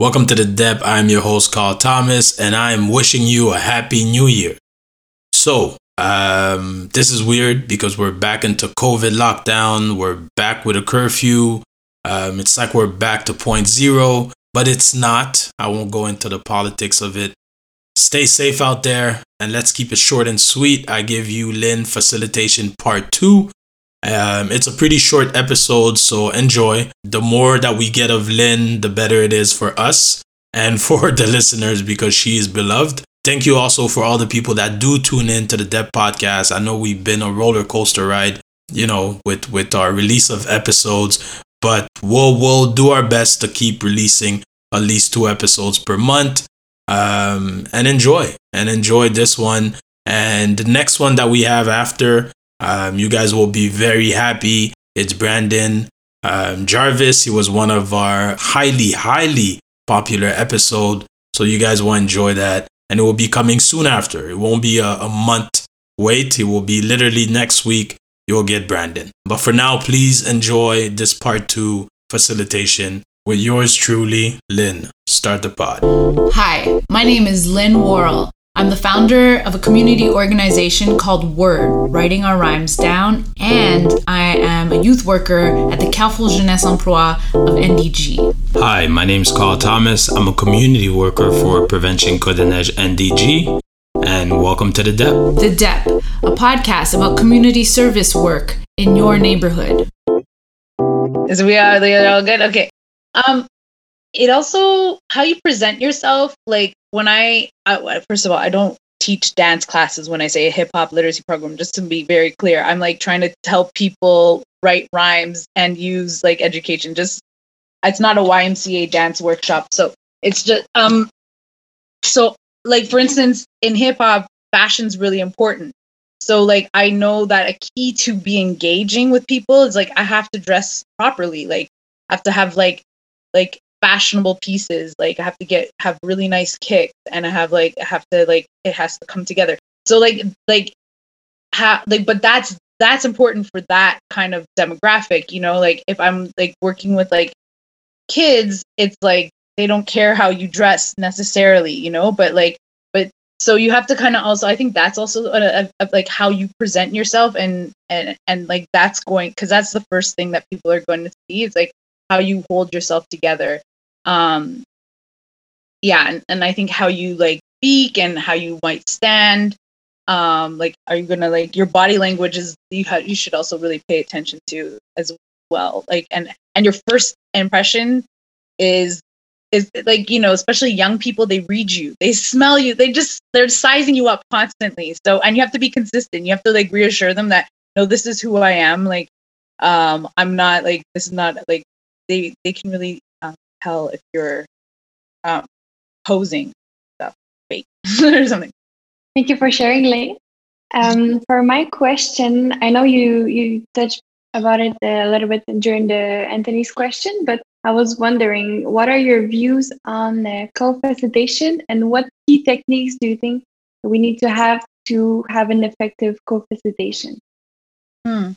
Welcome to the Dep. I'm your host, Karl Thomas, and I am wishing you a happy new year. So, um, this is weird because we're back into COVID lockdown. We're back with a curfew. Um, it's like we're back to point zero, but it's not. I won't go into the politics of it. Stay safe out there, and let's keep it short and sweet. I give you Lynn facilitation part two. Um, it's a pretty short episode, so enjoy. The more that we get of Lynn, the better it is for us and for the listeners because she is beloved. Thank you also for all the people that do tune in to the Dep podcast. I know we've been a roller coaster ride, you know, with with our release of episodes, but we'll we'll do our best to keep releasing at least two episodes per month. Um, and enjoy and enjoy this one and the next one that we have after um, you guys will be very happy. It's Brandon um, Jarvis. He was one of our highly, highly popular episode. So you guys will enjoy that. And it will be coming soon after. It won't be a, a month wait. It will be literally next week. You'll get Brandon. But for now, please enjoy this part two facilitation with yours truly, Lynn. Start the pod. Hi, my name is Lynn Worrell. I'm the founder of a community organization called Word, Writing Our Rhymes Down, and I am a youth worker at the Carrefour Jeunesse Emploi of NDG. Hi, my name is Karl Thomas. I'm a community worker for Prevention Côte-des-Neiges NDG, and welcome to The Dep. The Dep, a podcast about community service work in your neighborhood. Is we are, they are all good? Okay. Um, it also how you present yourself like when I, I first of all, I don't teach dance classes when I say a hip hop literacy program, just to be very clear. I'm like trying to help people write rhymes and use like education. Just it's not a YMCA dance workshop. So it's just um so like for instance in hip hop, fashion's really important. So like I know that a key to be engaging with people is like I have to dress properly. Like I have to have like like fashionable pieces like i have to get have really nice kicks and i have like i have to like it has to come together. So like like how like but that's that's important for that kind of demographic you know like if i'm like working with like kids it's like they don't care how you dress necessarily you know but like but so you have to kind of also i think that's also a, a, a, like how you present yourself and and and like that's going because that's the first thing that people are going to see is like how you hold yourself together um yeah and, and i think how you like speak and how you might stand um like are you gonna like your body language is you you should also really pay attention to as well like and and your first impression is is like you know especially young people they read you they smell you they just they're sizing you up constantly so and you have to be consistent you have to like reassure them that no this is who i am like um i'm not like this is not like they they can really tell if you're um, posing stuff fake or something. Thank you for sharing, Lay. Um, for my question, I know you you touched about it a little bit during the Anthony's question, but I was wondering, what are your views on uh, co-facilitation, and what key techniques do you think we need to have to have an effective co-facilitation? Hmm.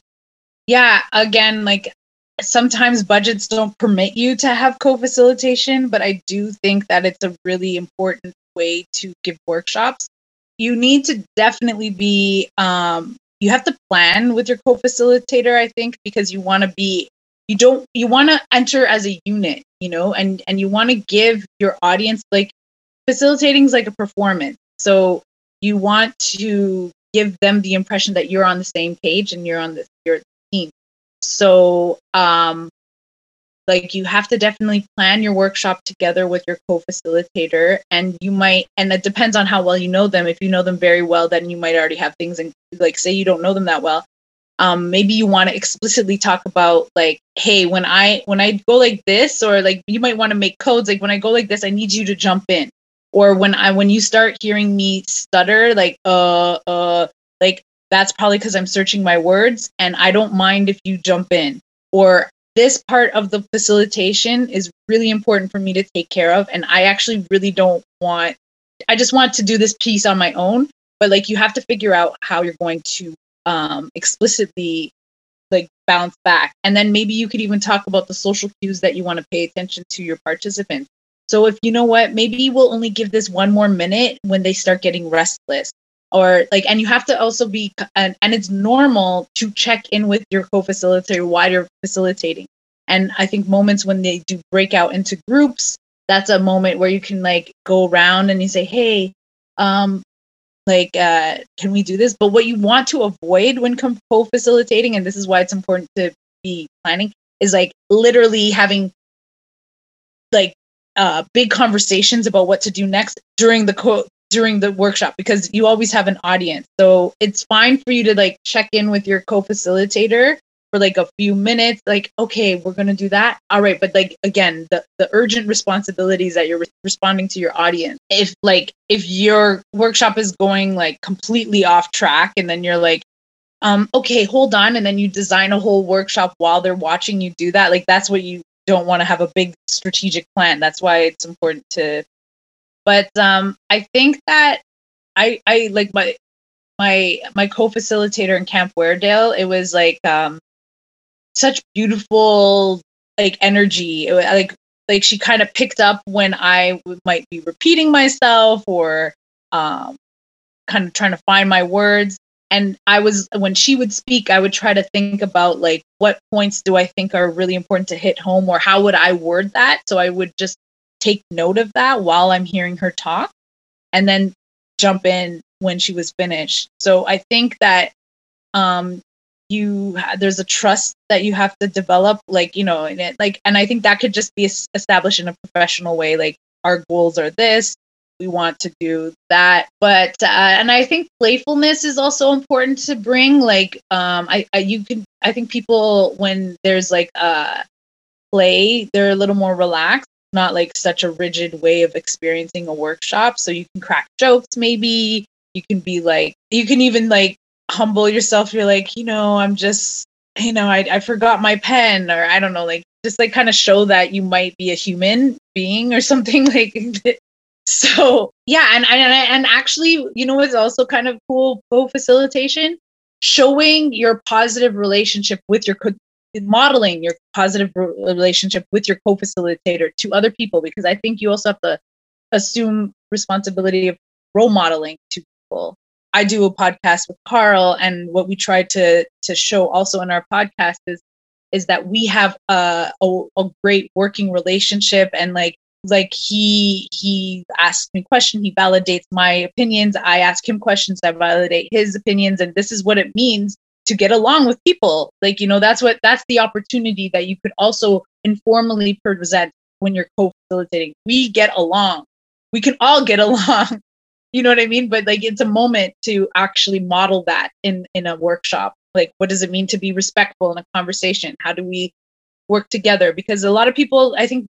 Yeah, again, like sometimes budgets don't permit you to have co-facilitation but i do think that it's a really important way to give workshops. You need to definitely be um, you have to plan with your co-facilitator i think because you want to be you don't you want to enter as a unit you know and and you want to give your audience like facilitating is like a performance. So you want to give them the impression that you're on the same page and you're on the so, um, like you have to definitely plan your workshop together with your co-facilitator and you might and it depends on how well you know them. If you know them very well then you might already have things and like say you don't know them that well um maybe you want to explicitly talk about like hey when i when i go like this or like you might want to make codes like when i go like this i need you to jump in. Or when i when you start hearing me stutter like uh uh like that's probably because I'm searching my words and I don't mind if you jump in. Or this part of the facilitation is really important for me to take care of. And I actually really don't want, I just want to do this piece on my own. But like you have to figure out how you're going to um, explicitly like bounce back. And then maybe you could even talk about the social cues that you want to pay attention to your participants. So if you know what, maybe we'll only give this one more minute when they start getting restless. Or like, and you have to also be, and, and it's normal to check in with your co-facilitator while you're facilitating. And I think moments when they do break out into groups, that's a moment where you can like go around and you say, hey, um, like uh, can we do this but what you want to avoid when co-facilitating and this is why it's important to be planning is like literally having like uh, big conversations about what to do next during the co- during the workshop because you always have an audience. So it's fine for you to like check in with your co-facilitator for like a few minutes like okay we're to do that. All right but like again the the urgent responsibilities that you're re- responding to your audience. If like if your workshop is going like completely off track and then you're like um okay hold on and then you design a whole workshop while they're watching you do that like that's what you don't want to have a big strategic plan. That's why it's important to but um i think that i i like my my my co-facilitator in camp Weredale, it was like um such beautiful like energy. It, like like she kind of picked up when i might be repeating myself or um kind of trying to find my words. And i was when she would speak i would try to think about like what points do i think are really important to hit home or how would i word that? So i would just take note of that while i'm hearing her talk and then jump in when she was finished. So i think that um you there's a trust that you have to develop like you know and it, like and i think that could just be established in a professional way like our goals are this we want to do that. But uh, and i think playfulness is also important to bring like um I, I you can i think people when there's like uh play they're a little more relaxed not like such a rigid way of experiencing a workshop. So you can crack jokes maybe. You can be like you can even like humble yourself. You're like you know i'm just you know I, I forgot my pen or i don't know like just like kind of show that you might be a human being or something like so yeah and and, and actually you know what's also kind of cool co-facilitation showing your positive relationship with your modeling your positive relationship with your co-facilitator to other people because i think you also have to assume responsibility of role modeling to people I do a podcast with Karl, and what we try to to show also in our podcast is is that we have a, a, a great working relationship, and like like he he asks me questions, he validates my opinions. I ask him questions, I validate his opinions, and this is what it means to get along with people. Like you know, that's what that's the opportunity that you could also informally present when you're co-facilitating. We get along. We can all get along you know what i mean but like it's a moment to actually model that in in a workshop like what does it mean to be respectful in a conversation how do we work together because a lot of people i think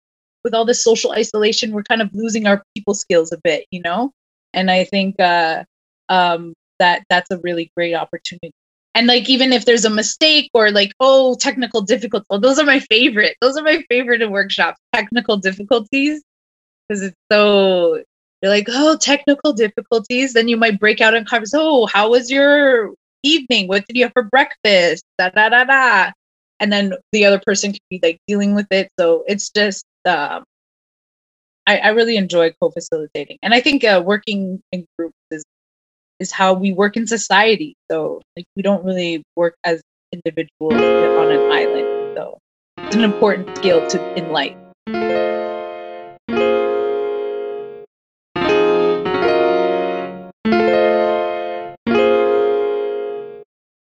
with all this social isolation we're kind of losing our people skills a bit you know and i think uh um that that's a really great opportunity and like even if there's a mistake or like oh technical difficulties oh, those are my favorite those are my favorite in workshops technical difficulties because it's so you're like, oh, technical difficulties. Then you might break out in conversation. Oh, how was your evening? What did you have for breakfast? Da da da da. And then the other person can be like dealing with it. So it's just, um, I, I really enjoy co-facilitating, and I think uh, working in groups is is how we work in society. So like we don't really work as individuals on an island. So it's an important skill to in life.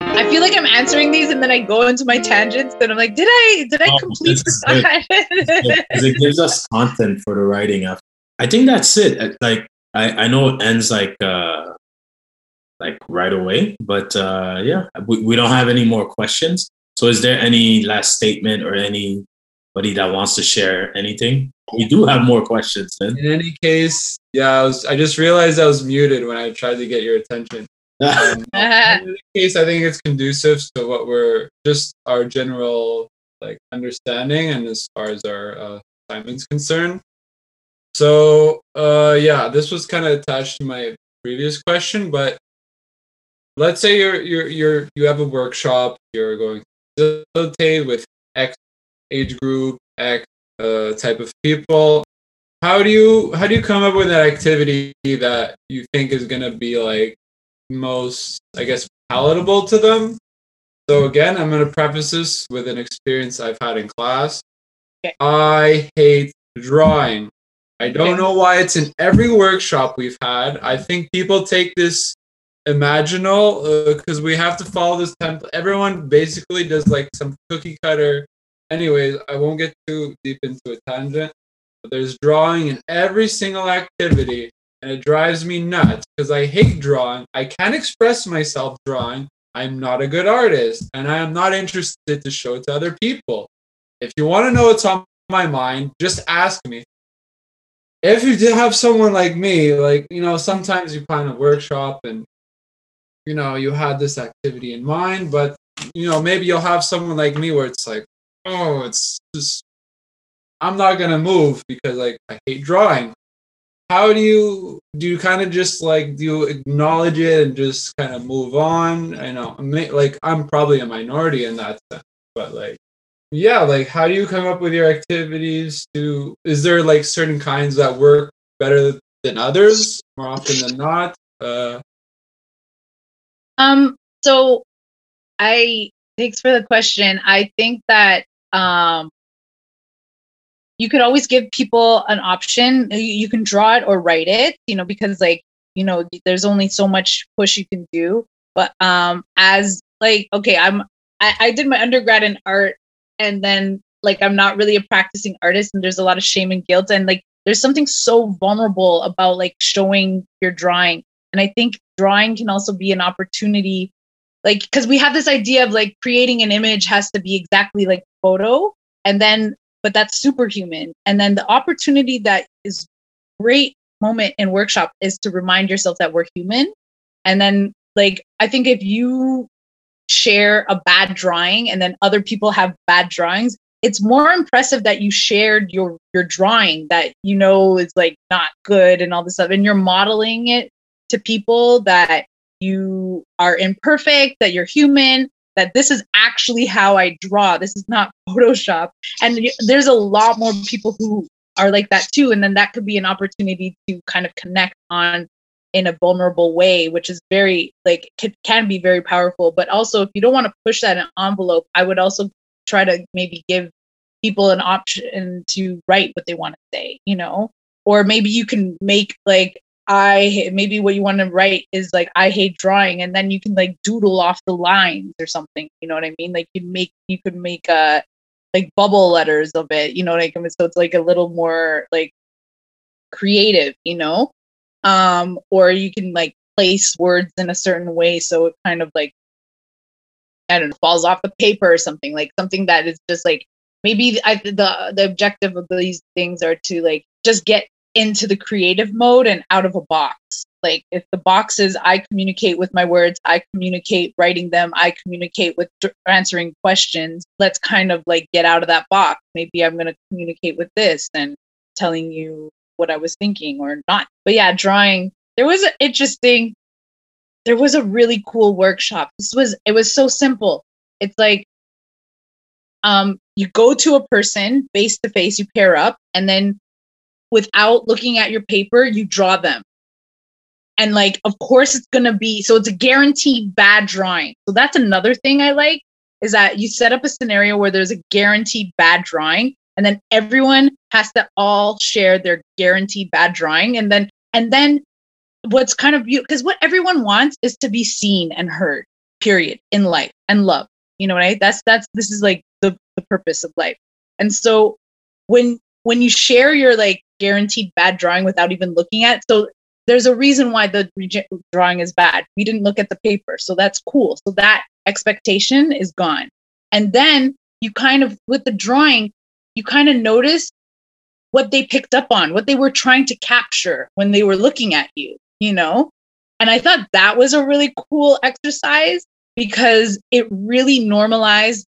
I feel like I'm answering these and then I go into my tangents and I'm like, did I did I oh, complete? Because it gives us content for the writing after. I think that's it. Like I, I know it ends like uh like right away, but uh yeah, we, we don't have any more questions. So is there any last statement or anybody that wants to share anything? We do have more questions then. In any case, yeah, I was I just realized I was muted when I tried to get your attention. Um, in any case, I think it's conducive to what we're just our general like understanding and as far as our uh, assignment's concerned. So uh, yeah, this was kind of attached to my previous question, but let's say you're you're you're you have a workshop, you're going to facilitate with X age group, X uh, type of people. how do you how do you come up with an activity that you think is gonna be like most I guess palatable to them? So again, I'm gonna preface this with an experience I've had in class. Okay. I hate drawing. I don't okay. know why it's in every workshop we've had. I think people take this imaginal because uh, we have to follow this template. Everyone basically does like some cookie cutter. Anyways, I won't get too deep into a tangent. But there's drawing in every single activity, and it drives me nuts because I hate drawing. I can't express myself drawing. I'm not a good artist, and I am not interested to show it to other people. If you want to know what's on my mind, just ask me. If you did have someone like me, like, you know, sometimes you plan a workshop and, you know, you had this activity in mind, but, you know, maybe you'll have someone like me where it's like, oh, it's just, I'm not to move because, like, I hate drawing. How do you, do you kind of just like, do you acknowledge it and just kind of move on? I know, like, I'm probably a minority in that sense, but like, yeah like how do you come up with your activities to is there like certain kinds that work better than others more often than not uh um so i thanks for the question. I think that um you could always give people an option. You can draw it or write it you know because like you know there's only so much push you can do. But um as like okay i'm I, I did my undergrad in art and then like I'm not really a practicing artist and there's a lot of shame and guilt and like there's something so vulnerable about like showing your drawing. And I think drawing can also be an opportunity like because we have this idea of like creating an image has to be exactly like photo and then but that's superhuman. And then the opportunity that is great moment in workshop is to remind yourself that we're human. And then like i think if you share a bad drawing and then other people have bad drawings it's more impressive that you shared your your drawing that you know is like not good and all this stuff and you're modeling it to people that you are imperfect that you're human that this is actually how i draw. This is not photoshop. And there's a lot more people who are like that too. And then that could be an opportunity to kind of connect on in a vulnerable way, which is very like can, can be very powerful. But also, if you don't want to push that envelope, I would also try to maybe give people an option to write what they want to say, you know, or maybe you can make like I maybe what you want to write is like I hate drawing, and then you can like doodle off the lines or something. You know what I mean? Like you make you could make a uh, like bubble letters of it. You know, like so it's like a little more like creative. You know, um, or you can like place words in a certain way so it kind of like I don't know falls off the paper or something like something that is just like maybe I, the the objective of these things are to like just get into the creative mode and out of a box like if the box is i communicate with my words i communicate writing them i communicate with answering questions let's kind of like get out of that box maybe i'm going to communicate with this and telling you what I was thinking or not. But yeah, drawing. There was an interesting. There was a really cool workshop. This was it was so simple. It's like um you go to a person face to face, you pair up, and then without looking at your paper, you draw them. And like, of course, it's gonna be so it's a guaranteed bad drawing. So that's another thing I like is that you set up a scenario where there's a guaranteed bad drawing and then everyone has to all share their guaranteed bad drawing and then and then what's kind of you because what everyone wants is to be seen and heard period in life and love you know right that's that's this is like the, the purpose of life and so when when you share your like guaranteed bad drawing without even looking at. So there's a reason why the drawing is bad. We didn't look at the paper so that's cool. So that expectation is gone. And then you kind of with the drawing you kind of notice what they picked up on, what they were trying to capture when they were looking at you, you know? And I thought that was a really cool exercise because it really normalized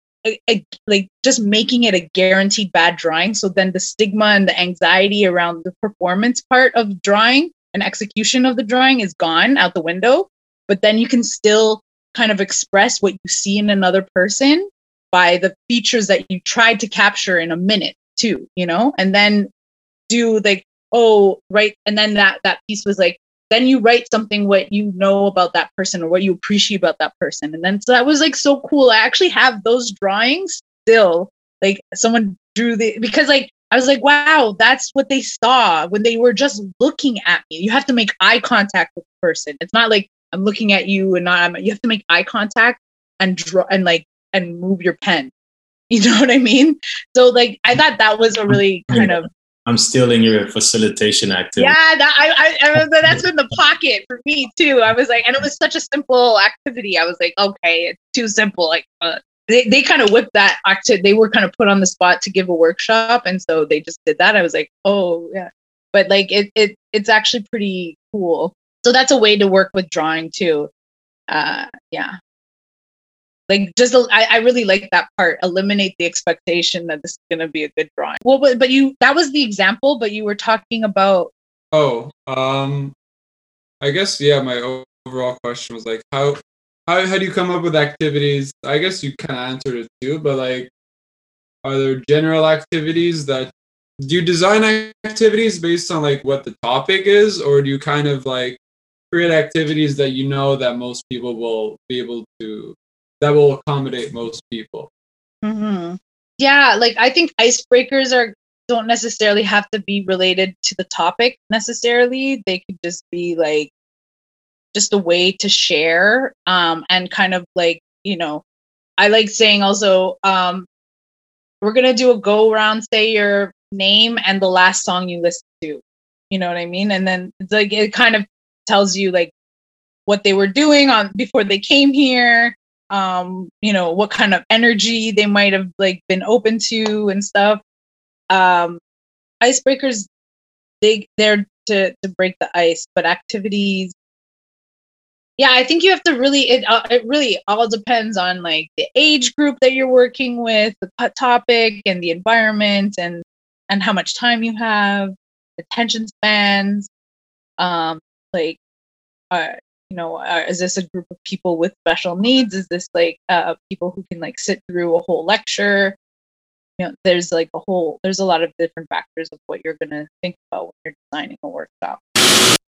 a, like just making it a guaranteed bad drawing. So then the stigma and the anxiety around the performance part of drawing and execution of the drawing is gone out the window. But then you can still kind of express what you see in another person by the features that you tried to capture in a minute too, you know, and then do like oh, right. And then that that piece was like, then you write something what you know about that person or what you appreciate about that person. And then so that was like so cool. I actually have those drawings still. Like someone drew the because like I was like, wow, that's what they saw when they were just looking at me. You have to make eye contact with the person. It's not like I'm looking at you and not I'm, you have to make eye contact and draw and like and move your pen. You know what I mean? So like I thought that was a really kind of I'm stealing your facilitation activity. Yeah, that, I, I, I that's in the pocket for me too. I was like, and it was such a simple activity. I was like, okay, it's too simple. Like, uh, they, they kind of whipped that active. They were kind of put on the spot to give a workshop, and so they just did that. I was like, oh yeah, but like it, it it's actually pretty cool. So that's a way to work with drawing too. Uh, yeah, like just I, I really like that part. Eliminate the expectation that this is going to be a good drawing. Well but, but you that was the example but you were talking about oh um i guess yeah my overall question was like how how, how do you come up with activities? I guess you kind of answered it too but like are there general activities that do you design activities based on like what the topic is? Or do you kind of like create activities that you know that most people will be able to that will accommodate most people. Mm-hmm. Yeah, like I think icebreakers are don't necessarily have to be related to the topic necessarily. They could just be like just a way to share um and kind of like, you know, I like saying also um we're to do a go around say your name and the last song you listen to. You know what I mean? And then it's like it kind of tells you like what they were doing on before they came here um you know what kind of energy they might have like been open to and stuff. Um icebreakers they they're to to break the ice but activities yeah i think you have to really it, uh, it really all depends on like the age group that you're working with the topic and the environment and and how much time you have attention spans um like uh, you know uh, is this a group of people with special needs? Is this like uh, people who can like sit through a whole lecture? You know there's like a whole there's a lot of different factors of what you're going to think about when you're designing a workshop.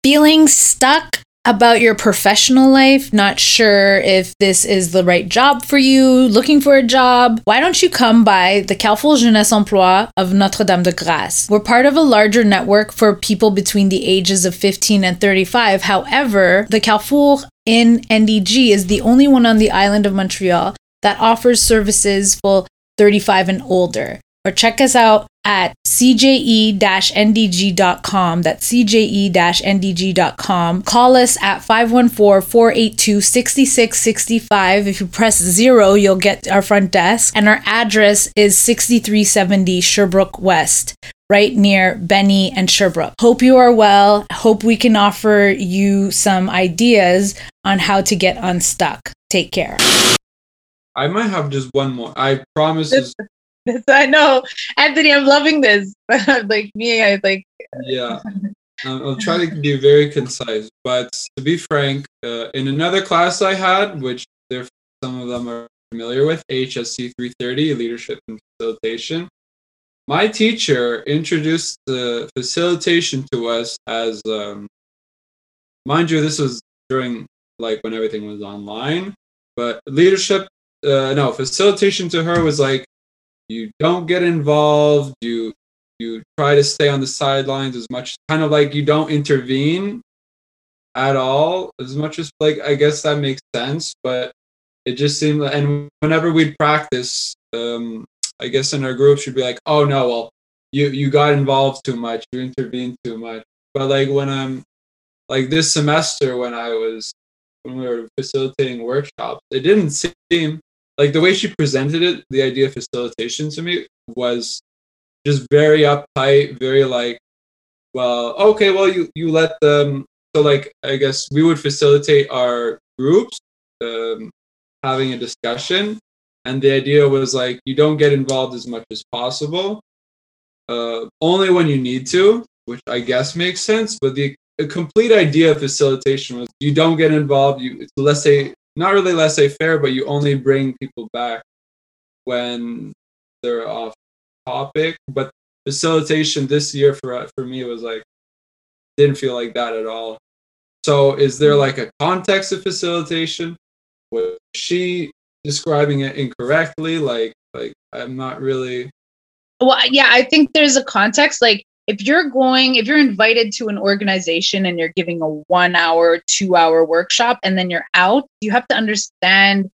Feeling stuck about your professional life, not sure if this is the right job for you, looking for a job, why don't you come by the Carrefour Jeunesse Emploi of Notre Dame de Grâce? We're part of a larger network for people between the ages of 15 and 35. However, the Carrefour in NDG is the only one on the island of Montreal that offers services for 35 and older or check us out at cje-ndg.com. That's cje-ndg.com. Call us at 514-482-6665. If you press zero, you'll get our front desk. And our address is 6370 Sherbrooke West, right near Benny and Sherbrooke. Hope you are well. Hope we can offer you some ideas on how to get unstuck. Take care. I might have just one more. I promise. I know, Anthony. I'm loving this. like me, I like. Yeah, I'll try to be very concise. But to be frank, uh, in another class I had, which there some of them are familiar with, HSC 330, Leadership and Facilitation. My teacher introduced the facilitation to us as, um, mind you, this was during like when everything was online, but leadership, uh, no, facilitation to her was like you don't get involved you you try to stay on the sidelines as much kind of like you don't intervene at all as much as like i guess that makes sense but it just seemed like, and whenever we'd practice um i guess in our group she'd be like oh no well you you got involved too much you intervened too much. But like when i'm like this semester when i was when we were facilitating workshops it didn't seem like the way she presented it, the idea of facilitation to me was just very uptight, very like, well, okay, well, you you let them. So like, I guess we would facilitate our groups um, having a discussion, and the idea was like, you don't get involved as much as possible, uh, only when you need to, which I guess makes sense. But the complete idea of facilitation was you don't get involved. You let's say not really laissez-faire, but you only bring people back when they're off topic. But facilitation this year for for me was like didn't feel like that at all. So, is there like a context of facilitation? Was she describing it incorrectly? Like, like I'm not really. Well, yeah, I think there's a context. Like, if you're going, if you're invited to an organization and you're giving a one hour, two hour workshop, and then you're out, you have to understand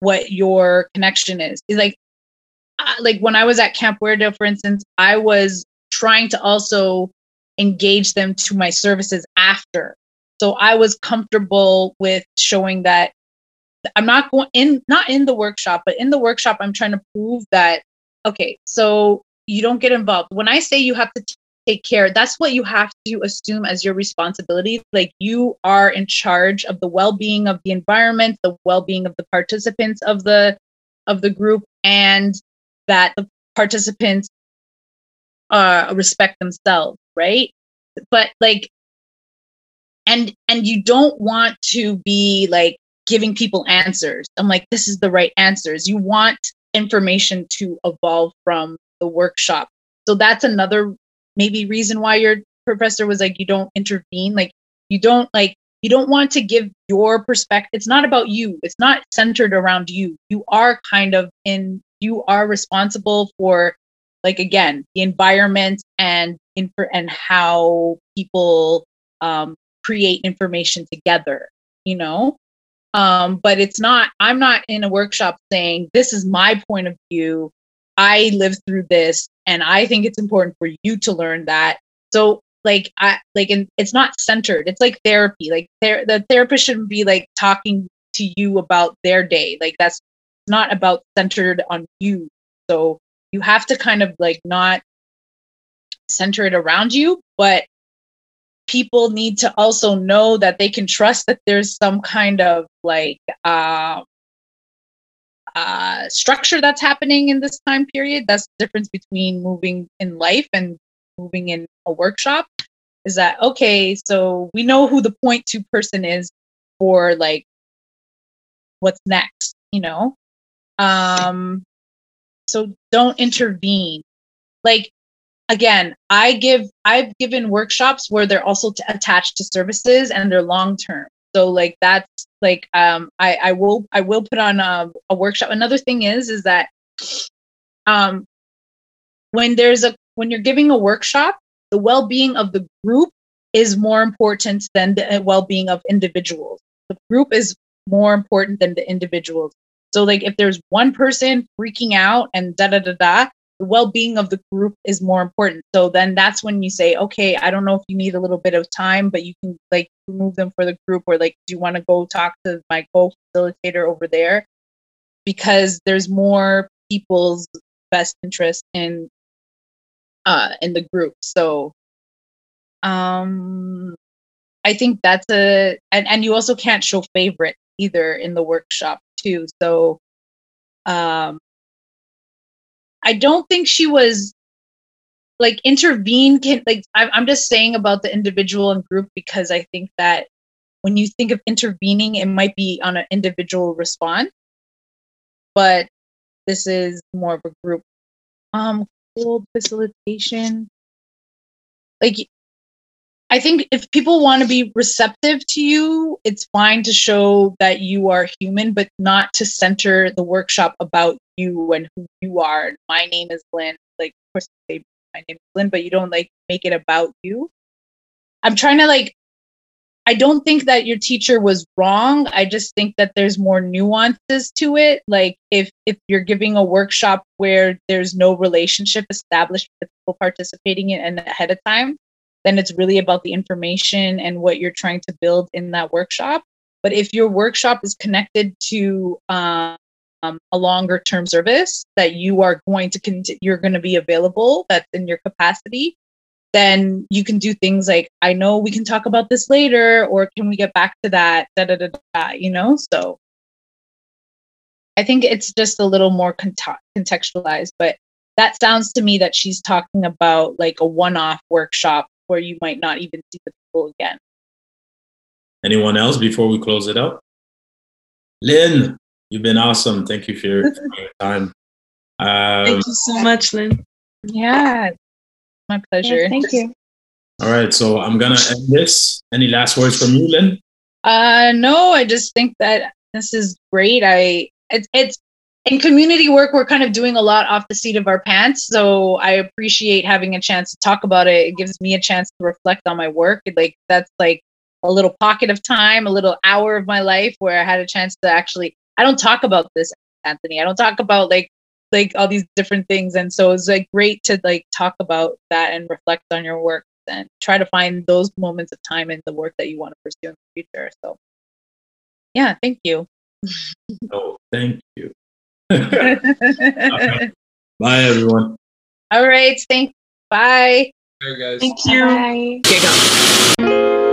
what your connection is. It's like, uh, like when I was at Camp Weredale, for instance, I was trying to also engage them to my services after. So I was comfortable with showing that I'm not going in, not in the workshop, but in the workshop, I'm trying to prove that, okay, so you don't get involved. When I say you have to take care, that's what you have to assume as your responsibility. Like you are in charge of the well-being of the environment, the well-being of the participants of the of the group, and that the participants uh, respect themselves, right? But like, and and you don't want to be like giving people answers. I'm like, this is the right answers. You want information to evolve from the workshop. So that's another maybe reason why your professor was like, you don't intervene. Like you don't like you don't want to give your perspective. It's not about you. It's not centered around you. You are kind of in you are responsible for like again the environment and info and how people um, create information together you know um, but it's not i'm not in a workshop saying this is my point of view i lived through this and i think it's important for you to learn that. So like i like and it's not centered it's like therapy like ther- the therapist shouldn't be like talking to you about their day like that's not about centered on you. So you have to kind of like not center it around you, but people need to also know that they can trust that there's some kind of like uh, uh, structure that's happening in this time period. That's the difference between moving in life and moving in a workshop. Is that okay? So we know who the point two person is for like what's next, you know? Um, so don't intervene. Like again, I give I've given workshops where they're also t- attached to services and they're long term. So like that's like um I I will I will put on a, a workshop. Another thing is is that um when there's a when you're giving a workshop, the well-being of the group is more important than the uh, well-being of individuals. The group is more important than the individuals. So like if there's one person freaking out and da da da da, the well-being of the group is more important. So then that's when you say, okay, I don't know if you need a little bit of time, but you can like remove them for the group or like do you want to go talk to my co-facilitator over there? Because there's more people's best interest in uh in the group. So um I think that's a and, and you also can't show favorite either in the workshop too. So um I don't think she was like intervene can like I'm just saying about the individual and group because I think that when you think of intervening, it might be on an individual response, but this is more of a group. Um, cold facilitation. Like I think if people want to be receptive to you, it's fine to show that you are human, but not to center the workshop about you and who you are. My name is Lynn. Like, of course, say my name is Lynn, but you don't like make it about you. I'm trying to like, I don't think that your teacher was wrong. I just think that there's more nuances to it. Like, if if you're giving a workshop where there's no relationship established with people participating in it ahead of time, then it's really about the information and what you're trying to build in that workshop. But if your workshop is connected to um, Um, a longer term service that you are going to continue, you're going to be available, that's in your capacity, then you can do things like, I know we can talk about this later, or can we get back to that? Da da da da. You know, so I think it's just a little more contextualized, but that sounds to me that she's talking about like a one-off workshop where you might not even see the people again. Anyone else before we close it up? Lynn, you've been awesome. Thank you for your, for your time. Um, thank you so much, Lynn. Yeah, my pleasure. Yes, thank you. All right, so I'm gonna end this. Any last words from you, Lynn? Uh, no, I just think that this is great. I it's it's in community work we're kind of doing a lot off the seat of our pants so i appreciate having a chance to talk about it it gives me a chance to reflect on my work like that's like a little pocket of time a little hour of my life where i had a chance to actually i don't talk about this anthony i don't talk about like like all these different things and so it's like great to like talk about that and reflect on your work and try to find those moments of time in the work that you want to pursue in the future so yeah thank you oh thank you Bye, everyone. All right. Thanks. Bye. Bye, guys. Thank you. Bye. Okay, go.